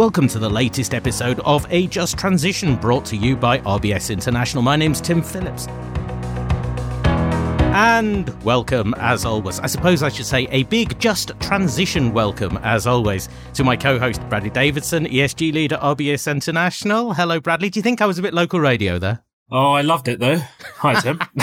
Welcome to the latest episode of A Just Transition brought to you by RBS International. My name's Tim Phillips. And welcome, as always. I suppose I should say a big just transition welcome, as always, to my co host, Bradley Davidson, ESG leader, RBS International. Hello, Bradley. Do you think I was a bit local radio there? Oh, I loved it though. Hi, Tim.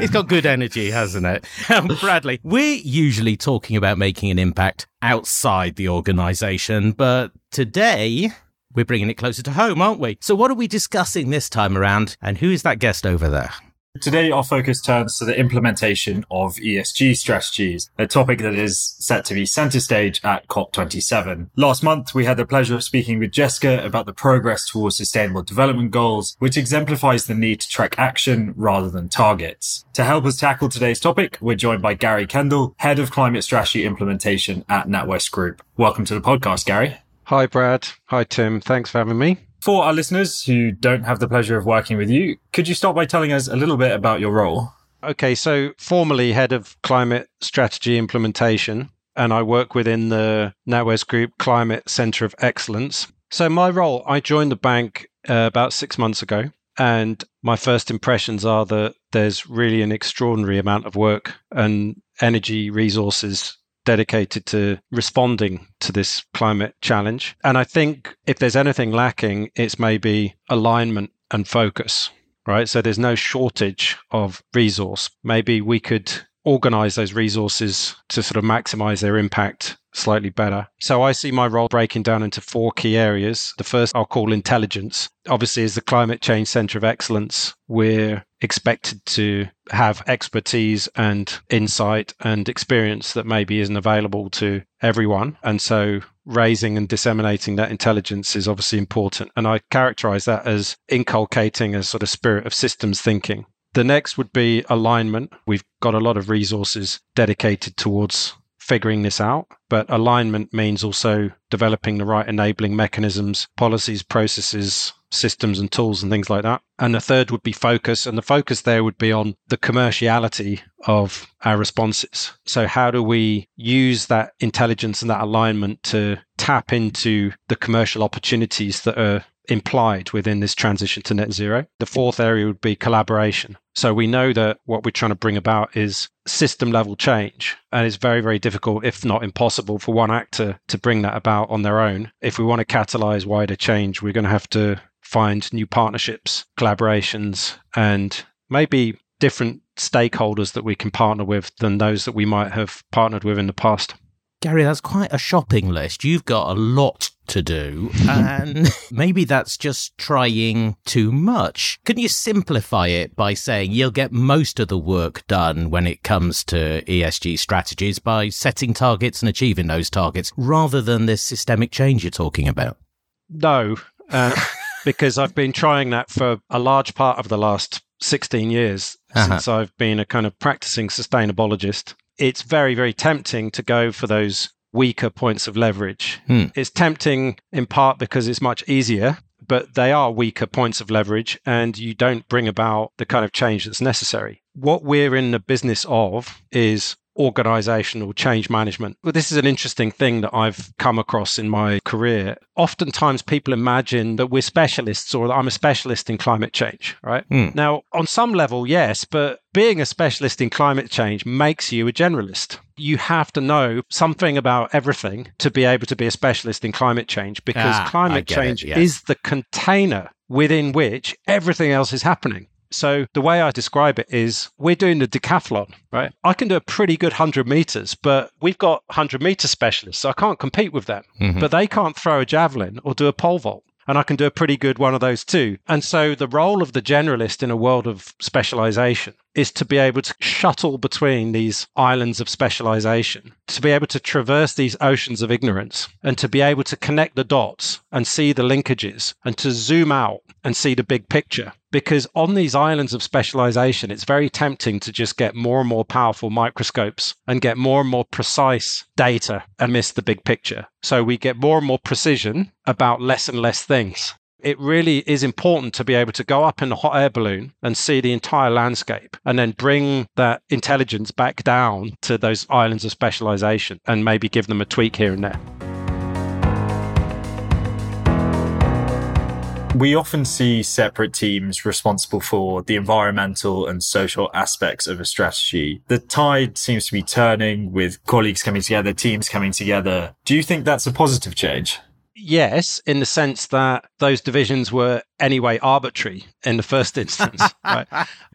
it's got good energy, hasn't it? Um, Bradley, we're usually talking about making an impact outside the organization, but today we're bringing it closer to home, aren't we? So, what are we discussing this time around, and who is that guest over there? Today, our focus turns to the implementation of ESG strategies, a topic that is set to be center stage at COP27. Last month, we had the pleasure of speaking with Jessica about the progress towards sustainable development goals, which exemplifies the need to track action rather than targets. To help us tackle today's topic, we're joined by Gary Kendall, Head of Climate Strategy Implementation at NatWest Group. Welcome to the podcast, Gary. Hi, Brad. Hi, Tim. Thanks for having me. For our listeners who don't have the pleasure of working with you, could you start by telling us a little bit about your role? Okay, so formerly head of climate strategy implementation, and I work within the NatWest Group Climate Centre of Excellence. So, my role, I joined the bank uh, about six months ago, and my first impressions are that there's really an extraordinary amount of work and energy resources dedicated to responding to this climate challenge. And I think if there's anything lacking, it's maybe alignment and focus, right? So there's no shortage of resource. Maybe we could organize those resources to sort of maximize their impact slightly better. So I see my role breaking down into four key areas. The first I'll call intelligence. Obviously, as the Climate Change Center of Excellence, we're expected to have expertise and insight and experience that maybe isn't available to everyone. And so raising and disseminating that intelligence is obviously important. And I characterize that as inculcating a sort of spirit of systems thinking. The next would be alignment. We've got a lot of resources dedicated towards figuring this out, but alignment means also developing the right enabling mechanisms, policies, processes, systems, and tools, and things like that. And the third would be focus. And the focus there would be on the commerciality of our responses. So, how do we use that intelligence and that alignment to tap into the commercial opportunities that are implied within this transition to net zero. The fourth area would be collaboration. So we know that what we're trying to bring about is system level change. And it's very, very difficult, if not impossible, for one actor to bring that about on their own. If we want to catalyze wider change, we're going to have to find new partnerships, collaborations, and maybe different stakeholders that we can partner with than those that we might have partnered with in the past. Gary, that's quite a shopping list. You've got a lot to do, and maybe that's just trying too much. Can you simplify it by saying you'll get most of the work done when it comes to ESG strategies by setting targets and achieving those targets rather than this systemic change you're talking about? No, uh, because I've been trying that for a large part of the last 16 years uh-huh. since I've been a kind of practicing sustainabologist it's very, very tempting to go for those weaker points of leverage. Hmm. It's tempting in part because it's much easier, but they are weaker points of leverage and you don't bring about the kind of change that's necessary. What we're in the business of is organizational change management. Well, this is an interesting thing that I've come across in my career. Oftentimes, people imagine that we're specialists or that I'm a specialist in climate change, right? Mm. Now, on some level, yes, but being a specialist in climate change makes you a generalist. You have to know something about everything to be able to be a specialist in climate change because ah, climate change is the container within which everything else is happening. So the way I describe it is we're doing the decathlon, right? I can do a pretty good 100 meters, but we've got 100 meter specialists, so I can't compete with them. Mm-hmm. But they can't throw a javelin or do a pole vault and I can do a pretty good one of those too. And so the role of the generalist in a world of specialization is to be able to shuttle between these islands of specialization, to be able to traverse these oceans of ignorance, and to be able to connect the dots and see the linkages and to zoom out and see the big picture because on these islands of specialization, it's very tempting to just get more and more powerful microscopes and get more and more precise data and miss the big picture. So we get more and more precision about less and less things. It really is important to be able to go up in a hot air balloon and see the entire landscape and then bring that intelligence back down to those islands of specialization and maybe give them a tweak here and there. We often see separate teams responsible for the environmental and social aspects of a strategy. The tide seems to be turning with colleagues coming together, teams coming together. Do you think that's a positive change? Yes, in the sense that those divisions were anyway arbitrary in the first instance. right?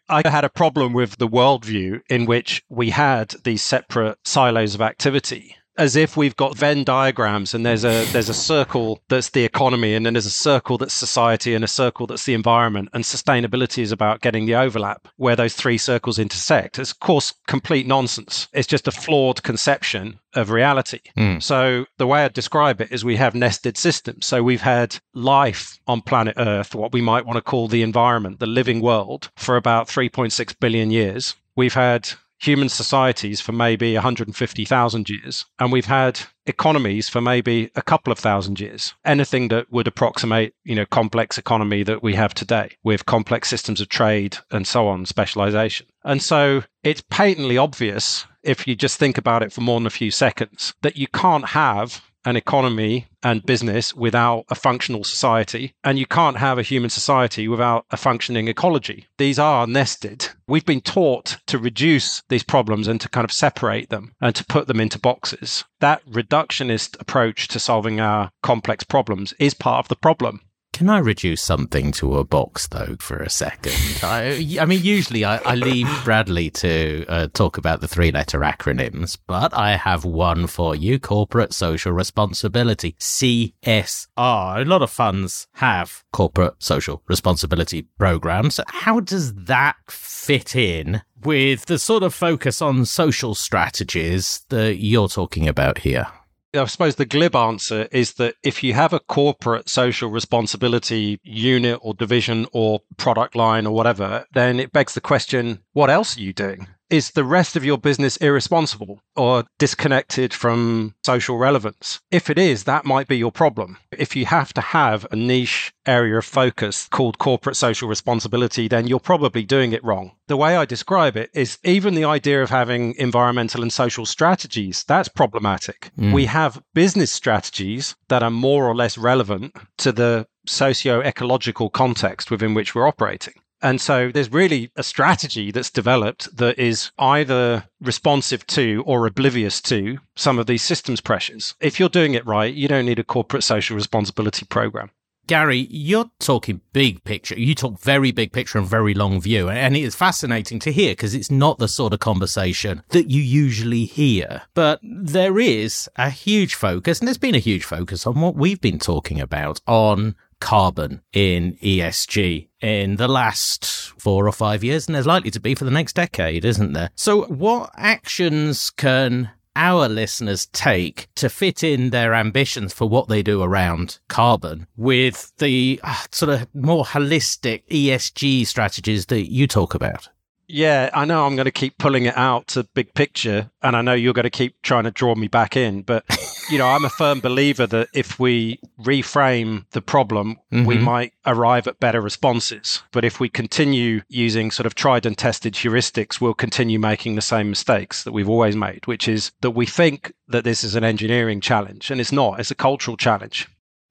I had a problem with the worldview in which we had these separate silos of activity as if we've got Venn diagrams and there's a there's a circle that's the economy and then there's a circle that's society and a circle that's the environment and sustainability is about getting the overlap where those three circles intersect. It's of course complete nonsense. It's just a flawed conception of reality. Mm. So the way I describe it is we have nested systems. So we've had life on planet Earth, what we might want to call the environment, the living world, for about 3.6 billion years. We've had human societies for maybe 150,000 years, and we've had economies for maybe a couple of thousand years. Anything that would approximate, you know, complex economy that we have today with complex systems of trade and so on, specialization. And so it's patently obvious if you just think about it for more than a few seconds that you can't have an economy and business without a functional society, and you can't have a human society without a functioning ecology. These are nested. We've been taught to reduce these problems and to kind of separate them and to put them into boxes. That reductionist approach to solving our complex problems is part of the problem. Can I reduce something to a box, though, for a second? I, I mean, usually I, I leave Bradley to uh, talk about the three letter acronyms, but I have one for you corporate social responsibility, CSR. A lot of funds have corporate social responsibility programs. How does that fit in with the sort of focus on social strategies that you're talking about here? I suppose the glib answer is that if you have a corporate social responsibility unit or division or product line or whatever, then it begs the question what else are you doing? Is the rest of your business irresponsible or disconnected from social relevance? If it is, that might be your problem. If you have to have a niche area of focus called corporate social responsibility, then you're probably doing it wrong. The way I describe it is even the idea of having environmental and social strategies, that's problematic. Mm. We have business strategies that are more or less relevant to the socio ecological context within which we're operating. And so there's really a strategy that's developed that is either responsive to or oblivious to some of these systems pressures. If you're doing it right, you don't need a corporate social responsibility program. Gary, you're talking big picture. You talk very big picture and very long view. And it is fascinating to hear because it's not the sort of conversation that you usually hear. But there is a huge focus, and there's been a huge focus on what we've been talking about on carbon in ESG in the last four or five years, and there's likely to be for the next decade, isn't there? So, what actions can our listeners take to fit in their ambitions for what they do around carbon with the uh, sort of more holistic ESG strategies that you talk about? Yeah, I know I'm going to keep pulling it out to big picture, and I know you're going to keep trying to draw me back in. But, you know, I'm a firm believer that if we reframe the problem, mm-hmm. we might arrive at better responses. But if we continue using sort of tried and tested heuristics, we'll continue making the same mistakes that we've always made, which is that we think that this is an engineering challenge, and it's not, it's a cultural challenge.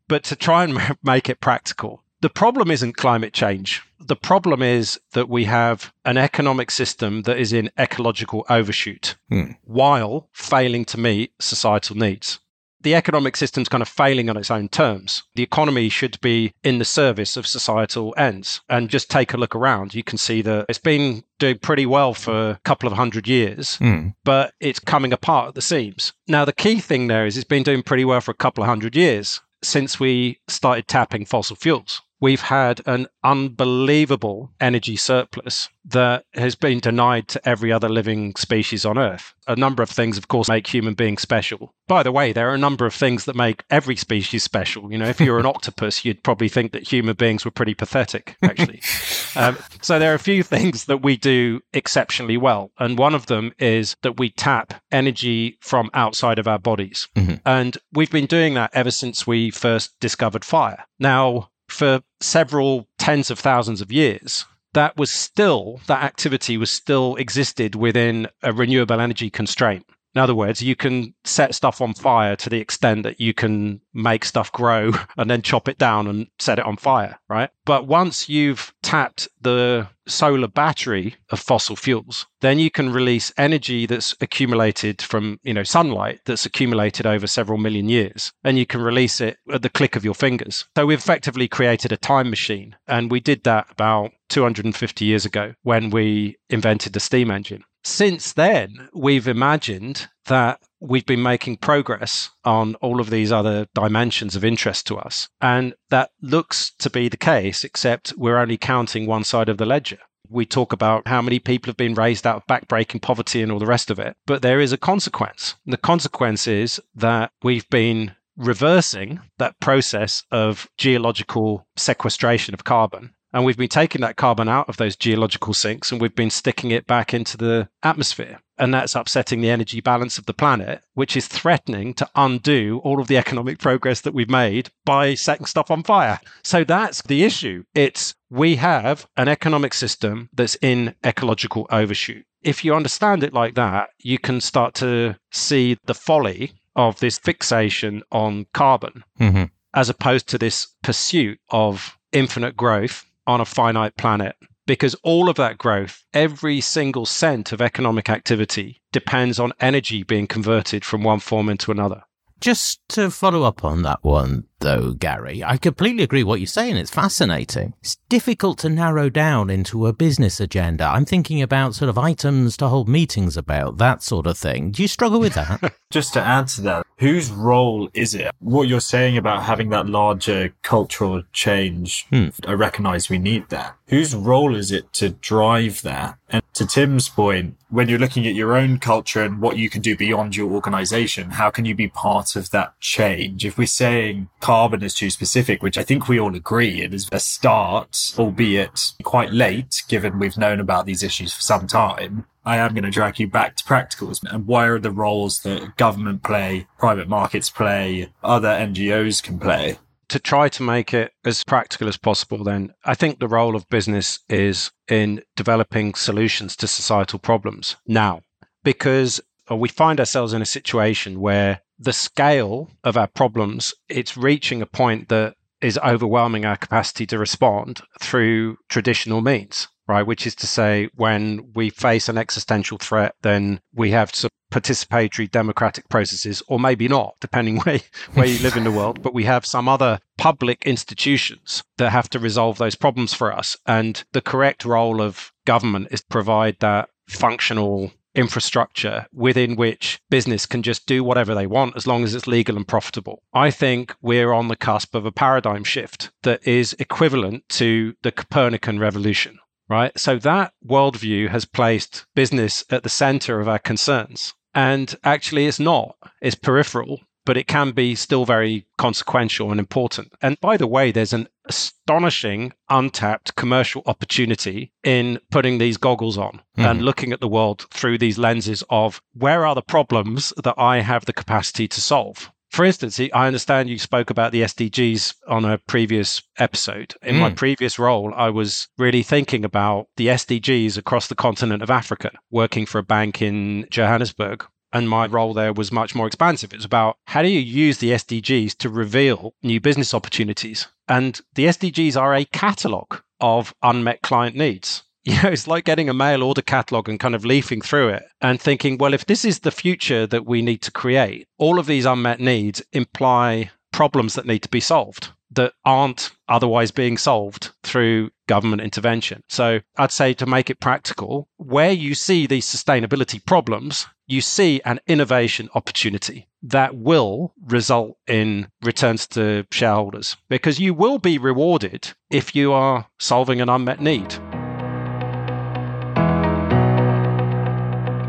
But to try and make it practical, the problem isn't climate change. The problem is that we have an economic system that is in ecological overshoot hmm. while failing to meet societal needs. The economic system's kind of failing on its own terms. The economy should be in the service of societal ends. And just take a look around, you can see that it's been doing pretty well for a couple of hundred years, hmm. but it's coming apart at the seams. Now, the key thing there is it's been doing pretty well for a couple of hundred years since we started tapping fossil fuels we've had an unbelievable energy surplus that has been denied to every other living species on Earth. A number of things, of course, make human beings special. By the way, there are a number of things that make every species special. You know, if you're an octopus, you'd probably think that human beings were pretty pathetic, actually. um, so there are a few things that we do exceptionally well. And one of them is that we tap energy from outside of our bodies. Mm-hmm. And we've been doing that ever since we first discovered fire. Now, for several tens of thousands of years, that was still, that activity was still existed within a renewable energy constraint. In other words, you can set stuff on fire to the extent that you can make stuff grow and then chop it down and set it on fire, right? But once you've tapped the solar battery of fossil fuels, then you can release energy that's accumulated from, you know, sunlight that's accumulated over several million years, and you can release it at the click of your fingers. So we've effectively created a time machine, and we did that about 250 years ago when we invented the steam engine. Since then, we've imagined that we've been making progress on all of these other dimensions of interest to us. And that looks to be the case, except we're only counting one side of the ledger. We talk about how many people have been raised out of backbreaking poverty and all the rest of it. But there is a consequence. The consequence is that we've been reversing that process of geological sequestration of carbon and we've been taking that carbon out of those geological sinks and we've been sticking it back into the atmosphere. And that's upsetting the energy balance of the planet, which is threatening to undo all of the economic progress that we've made by setting stuff on fire. So that's the issue. It's we have an economic system that's in ecological overshoot. If you understand it like that, you can start to see the folly of this fixation on carbon mm-hmm. as opposed to this pursuit of infinite growth on a finite planet because all of that growth, every single cent of economic activity depends on energy being converted from one form into another. Just to follow up on that one, though, Gary, I completely agree what you're saying. It's fascinating. It's difficult to narrow down into a business agenda. I'm thinking about sort of items to hold meetings about, that sort of thing. Do you struggle with that? Just to add to that, whose role is it? What you're saying about having that larger cultural change, hmm. I recognize we need that. Whose role is it to drive that? And to Tim's point, when you're looking at your own culture and what you can do beyond your organization, how can you be part of that change? If we're saying carbon is too specific, which I think we all agree it is a start, albeit quite late, given we've known about these issues for some time, I am going to drag you back to practicals and where are the roles that government play, private markets play, other NGOs can play? To try to make it as practical as possible, then I think the role of business is in developing solutions to societal problems now, because uh, we find ourselves in a situation where the scale of our problems it's reaching a point that is overwhelming our capacity to respond through traditional means right? Which is to say when we face an existential threat then we have some participatory democratic processes or maybe not depending where, where you live in the world but we have some other public institutions that have to resolve those problems for us. And the correct role of government is to provide that functional infrastructure within which business can just do whatever they want as long as it's legal and profitable. I think we're on the cusp of a paradigm shift that is equivalent to the Copernican revolution, right? So that worldview has placed business at the center of our concerns. And actually, it's not, it's peripheral but it can be still very consequential and important. And by the way, there's an astonishing untapped commercial opportunity in putting these goggles on mm. and looking at the world through these lenses of where are the problems that I have the capacity to solve. For instance, I understand you spoke about the SDGs on a previous episode. In mm. my previous role, I was really thinking about the SDGs across the continent of Africa, working for a bank in Johannesburg and my role there was much more expansive. It's about how do you use the SDGs to reveal new business opportunities? And the SDGs are a catalog of unmet client needs. You know, it's like getting a mail order catalog and kind of leafing through it and thinking, well, if this is the future that we need to create, all of these unmet needs imply problems that need to be solved that aren't otherwise being solved through government intervention. So I'd say to make it practical, where you see these sustainability problems, you see an innovation opportunity that will result in returns to shareholders because you will be rewarded if you are solving an unmet need.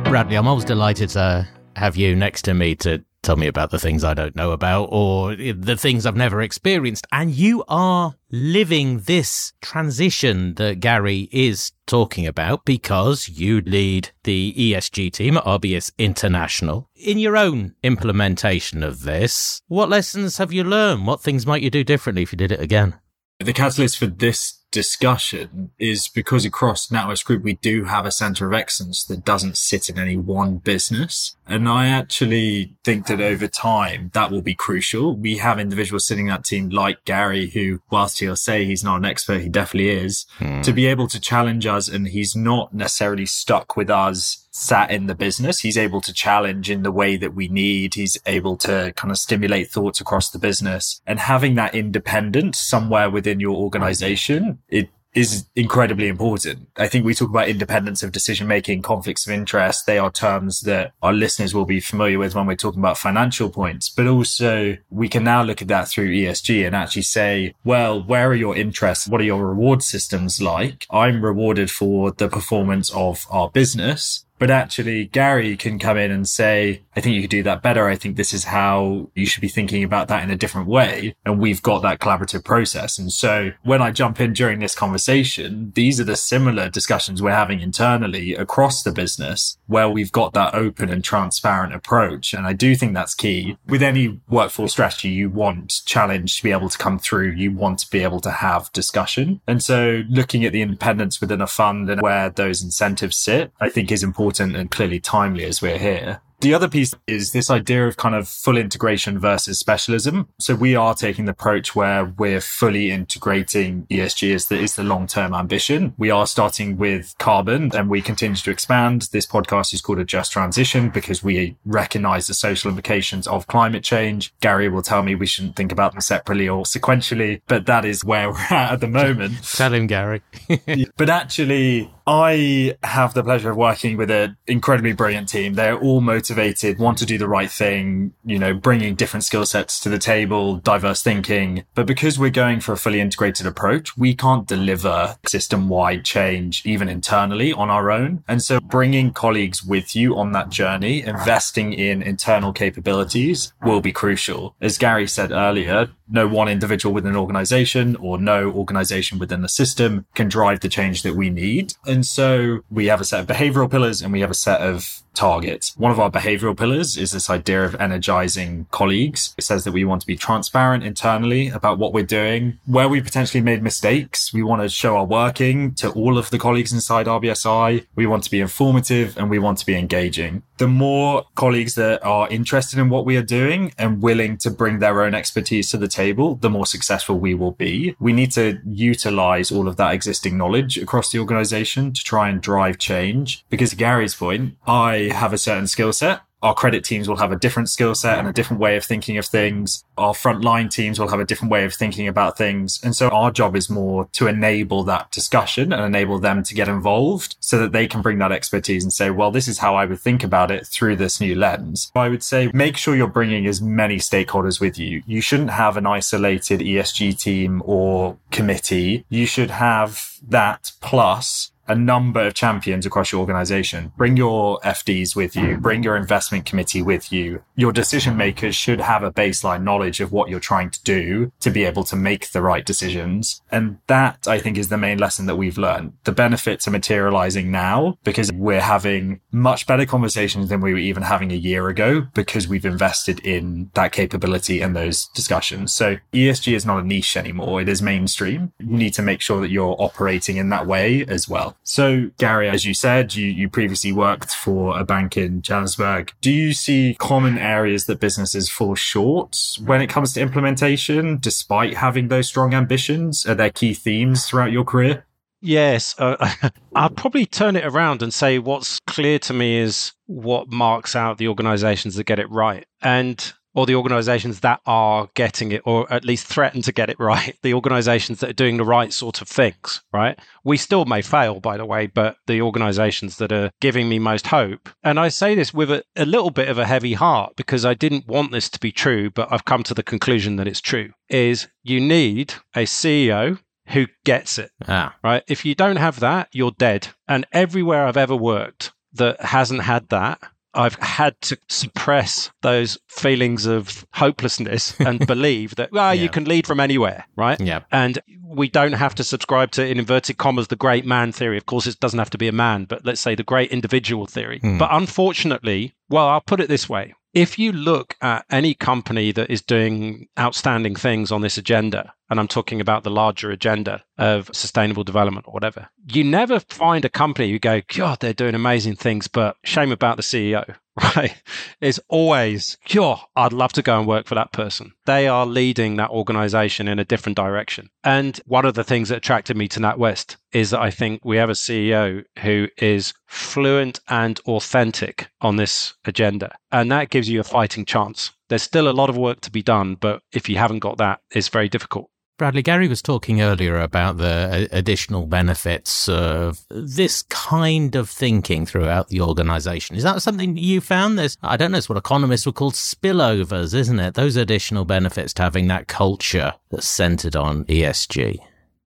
Bradley, I'm always delighted to have you next to me to tell me about the things I don't know about or the things I've never experienced. And you are living this transition that Gary is talking about because you lead the ESG team at RBS International. In your own implementation of this, what lessons have you learned? What things might you do differently if you did it again? The catalyst for this discussion is because across NatWest Group, we do have a center of excellence that doesn't sit in any one business. And I actually think that over time that will be crucial. We have individuals sitting in that team like Gary, who whilst he'll say he's not an expert, he definitely is hmm. to be able to challenge us. And he's not necessarily stuck with us sat in the business. He's able to challenge in the way that we need. He's able to kind of stimulate thoughts across the business and having that independence somewhere within your organization. It is incredibly important. I think we talk about independence of decision making, conflicts of interest. They are terms that our listeners will be familiar with when we're talking about financial points, but also we can now look at that through ESG and actually say, well, where are your interests? What are your reward systems like? I'm rewarded for the performance of our business. But actually, Gary can come in and say, I think you could do that better. I think this is how you should be thinking about that in a different way. And we've got that collaborative process. And so when I jump in during this conversation, these are the similar discussions we're having internally across the business where we've got that open and transparent approach. And I do think that's key. With any workforce strategy, you want challenge to be able to come through. You want to be able to have discussion. And so looking at the independence within a fund and where those incentives sit, I think is important important and clearly timely as we're here. The other piece is this idea of kind of full integration versus specialism. So we are taking the approach where we're fully integrating ESG as the, is the long-term ambition. We are starting with carbon and we continue to expand. This podcast is called a just transition because we recognize the social implications of climate change. Gary will tell me we shouldn't think about them separately or sequentially, but that is where we're at at the moment. Tell him, Gary. but actually, I have the pleasure of working with an incredibly brilliant team. They're all motivated, want to do the right thing, you know, bringing different skill sets to the table, diverse thinking. But because we're going for a fully integrated approach, we can't deliver system wide change, even internally on our own. And so bringing colleagues with you on that journey, investing in internal capabilities will be crucial. As Gary said earlier, no one individual within an organization or no organization within the system can drive the change that we need. And so we have a set of behavioral pillars and we have a set of targets. One of our behavioral pillars is this idea of energizing colleagues. It says that we want to be transparent internally about what we're doing. Where we potentially made mistakes, we want to show our working to all of the colleagues inside RBSI. We want to be informative and we want to be engaging. The more colleagues that are interested in what we are doing and willing to bring their own expertise to the table, the more successful we will be. We need to utilize all of that existing knowledge across the organization to try and drive change. Because Gary's point, I have a certain skill set our credit teams will have a different skill set and a different way of thinking of things. Our frontline teams will have a different way of thinking about things. And so our job is more to enable that discussion and enable them to get involved so that they can bring that expertise and say, well, this is how I would think about it through this new lens. I would say make sure you're bringing as many stakeholders with you. You shouldn't have an isolated ESG team or committee. You should have that plus a number of champions across your organization. Bring your FDs with you. Bring your investment committee with you. Your decision makers should have a baseline knowledge of what you're trying to do to be able to make the right decisions. And that I think is the main lesson that we've learned. The benefits are materializing now because we're having much better conversations than we were even having a year ago because we've invested in that capability and those discussions. So ESG is not a niche anymore. It is mainstream. You need to make sure that you're operating in that way as well. So, Gary, as you said, you, you previously worked for a bank in Johannesburg. Do you see common areas that businesses fall short when it comes to implementation, despite having those strong ambitions? Are there key themes throughout your career? Yes, uh, I'll probably turn it around and say what's clear to me is what marks out the organizations that get it right. And or the organizations that are getting it or at least threaten to get it right the organizations that are doing the right sort of things right? We still may fail by the way but the organizations that are giving me most hope and i say this with a, a little bit of a heavy heart because i didn't want this to be true but i've come to the conclusion that it's true is you need a ceo who gets it ah. right? If you don't have that you're dead. And everywhere i've ever worked that hasn't had that I've had to suppress those feelings of hopelessness and believe that, well, yeah. you can lead from anywhere, right? Yeah. And we don't have to subscribe to, in inverted commas, the great man theory. Of course, it doesn't have to be a man, but let's say the great individual theory. Mm. But unfortunately, well, I'll put it this way. If you look at any company that is doing outstanding things on this agenda, and I'm talking about the larger agenda of sustainable development or whatever, you never find a company who go, God, they're doing amazing things, but shame about the CEO, right? It's always, sure, I'd love to go and work for that person. They are leading that organization in a different direction. And one of the things that attracted me to NatWest is that I think we have a CEO who is fluent and authentic on this agenda. And that gives you a fighting chance. There's still a lot of work to be done, but if you haven't got that, it's very difficult. Bradley, Gary was talking earlier about the uh, additional benefits of this kind of thinking throughout the organization. Is that something you found? There's, I don't know, it's what economists would call spillovers, isn't it? Those additional benefits to having that culture that's centered on ESG.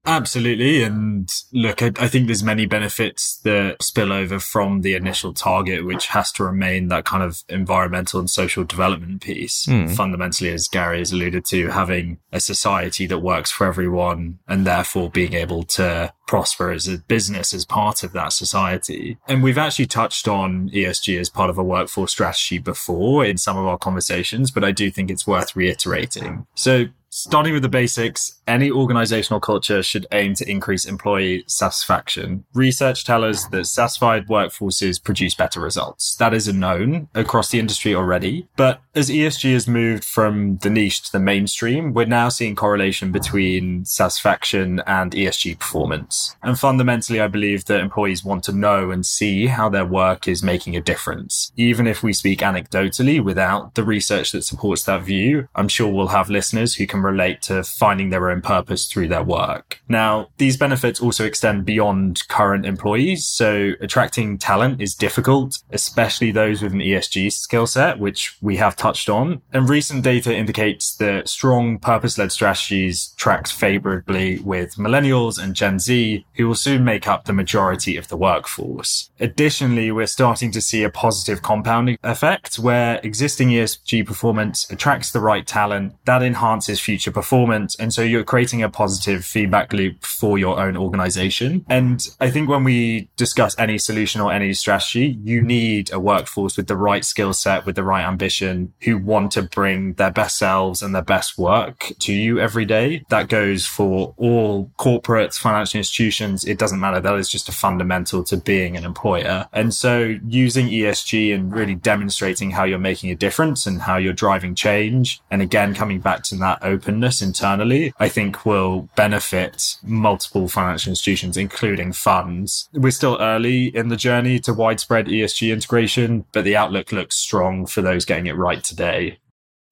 Absolutely. And look, I, I, think there's many benefits that spill over from the initial target, which has to remain that kind of environmental and social development piece. Mm. Fundamentally, as Gary has alluded to, having a society that works for everyone and therefore being able to prosper as a business as part of that society. And we've actually touched on ESG as part of a workforce strategy before in some of our conversations, but I do think it's worth reiterating. So Starting with the basics, any organizational culture should aim to increase employee satisfaction. Research tells us that satisfied workforces produce better results. That is a known across the industry already. But as ESG has moved from the niche to the mainstream, we're now seeing correlation between satisfaction and ESG performance. And fundamentally, I believe that employees want to know and see how their work is making a difference. Even if we speak anecdotally without the research that supports that view, I'm sure we'll have listeners who can relate to finding their own purpose through their work. Now, these benefits also extend beyond current employees. So attracting talent is difficult, especially those with an ESG skill set, which we have touched on. And recent data indicates that strong purpose-led strategies tracks favorably with millennials and Gen Z, who will soon make up the majority of the workforce. Additionally, we're starting to see a positive compounding effect where existing ESG performance attracts the right talent that enhances future performance. And so you're creating a positive feedback loop for your own organization. And I think when we discuss any solution or any strategy, you need a workforce with the right skill set, with the right ambition, who want to bring their best selves and their best work to you every day. That goes for all corporates, financial institutions. It doesn't matter. That is just a fundamental to being an employer. And so using ESG and really demonstrating how you're making a difference and how you're driving change. And again, coming back to that openness internally, I think will benefit multiple financial institutions, including funds. We're still early in the journey to widespread ESG integration, but the outlook looks strong for those getting it right today.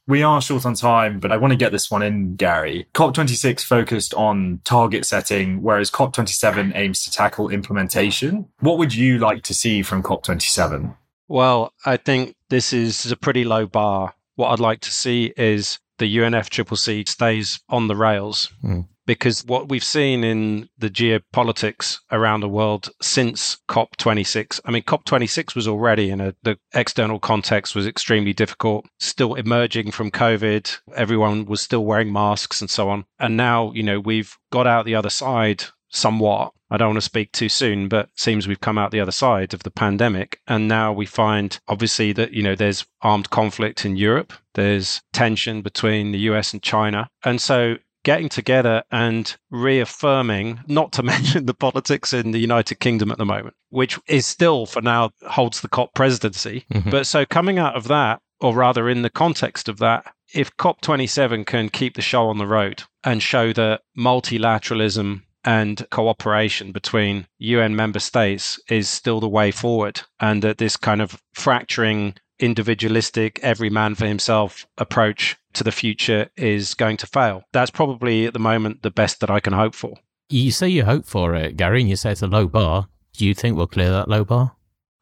We are short on time, but I want to get this one in, Gary. COP26 focused on target setting, whereas COP27 aims to tackle implementation. What would you like to see from COP27? Well, I think this is a pretty low bar. What I'd like to see is the UNFCCC stays on the rails. Mm. Because what we've seen in the geopolitics around the world since COP26, I mean, COP26 was already in a, the external context was extremely difficult, still emerging from COVID. Everyone was still wearing masks and so on. And now, you know, we've got out the other side somewhat. I don't want to speak too soon, but seems we've come out the other side of the pandemic. And now we find obviously that, you know, there's armed conflict in Europe. There's tension between the US and China. And so getting together and reaffirming, not to mention the politics in the United Kingdom at the moment, which is still for now holds the COP presidency. Mm-hmm. But so coming out of that, or rather in the context of that, if COP27 can keep the show on the road and show that multilateralism and cooperation between UN member states is still the way forward, and that this kind of fracturing, individualistic, every man for himself approach to the future is going to fail. That's probably at the moment the best that I can hope for. You say you hope for it, Gary, and you say it's a low bar. Do you think we'll clear that low bar?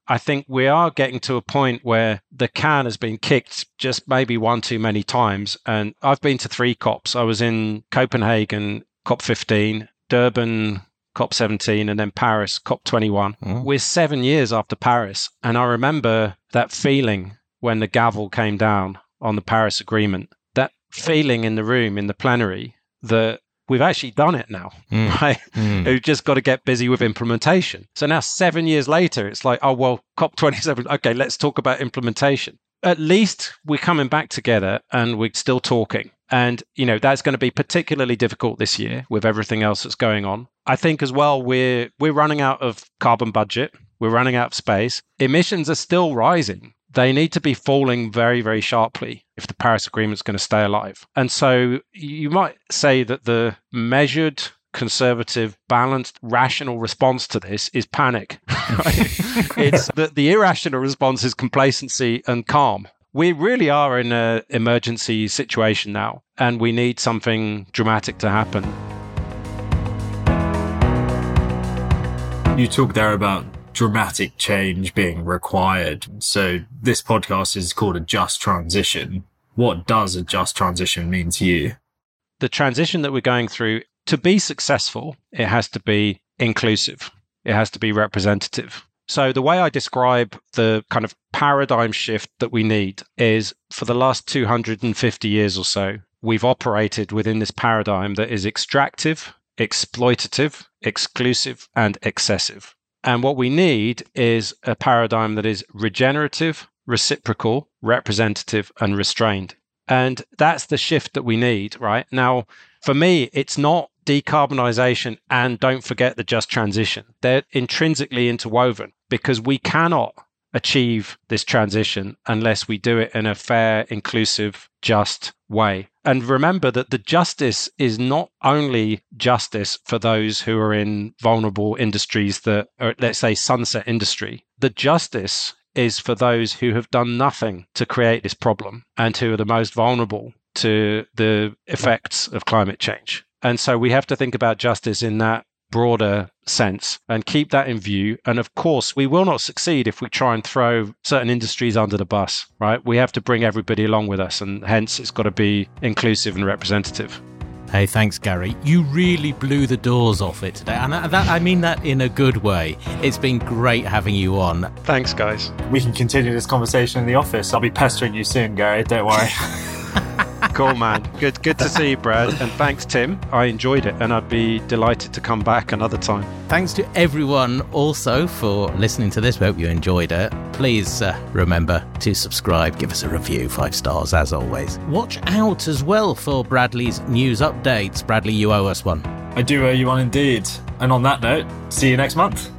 I think we are getting to a point where the can has been kicked just maybe one too many times. And I've been to three COPs. I was in Copenhagen, COP15, Durban COP17 and then Paris COP21. Mm. We're seven years after Paris. And I remember that feeling when the gavel came down on the Paris Agreement, that feeling in the room, in the plenary, that we've actually done it now, mm. right? Mm. We've just got to get busy with implementation. So now, seven years later, it's like, oh, well, COP27, okay, let's talk about implementation. At least we're coming back together and we're still talking. And, you know, that's going to be particularly difficult this year with everything else that's going on. I think as well, we're, we're running out of carbon budget. We're running out of space. Emissions are still rising. They need to be falling very, very sharply if the Paris Agreement is going to stay alive. And so you might say that the measured conservative, balanced, rational response to this is panic. it's that the irrational response is complacency and calm we really are in an emergency situation now, and we need something dramatic to happen. You talk there about dramatic change being required. So this podcast is called a just transition. What does a just transition mean to you? The transition that we're going through, to be successful, it has to be inclusive. It has to be representative. So, the way I describe the kind of paradigm shift that we need is for the last 250 years or so, we've operated within this paradigm that is extractive, exploitative, exclusive, and excessive. And what we need is a paradigm that is regenerative, reciprocal, representative, and restrained. And that's the shift that we need, right? Now, for me, it's not decarbonisation and don't forget the just transition. They're intrinsically interwoven because we cannot achieve this transition unless we do it in a fair, inclusive, just way. And remember that the justice is not only justice for those who are in vulnerable industries that are, let's say, sunset industry. The justice is for those who have done nothing to create this problem and who are the most vulnerable to the effects of climate change. And so we have to think about justice in that broader sense and keep that in view. And of course, we will not succeed if we try and throw certain industries under the bus, right? We have to bring everybody along with us, and hence it's got to be inclusive and representative. Hey, thanks, Gary. You really blew the doors off it today. And that, I mean that in a good way. It's been great having you on. Thanks, guys. We can continue this conversation in the office. I'll be pestering you soon, Gary. Don't worry. cool, man. Good, good to see you, Brad. And thanks, Tim. I enjoyed it, and I'd be delighted to come back another time. Thanks to everyone also for listening to this. We hope you enjoyed it. Please uh, remember to subscribe, give us a review, five stars as always. Watch out as well for Bradley's news updates. Bradley, you owe us one. I do owe you one indeed. And on that note, see you next month.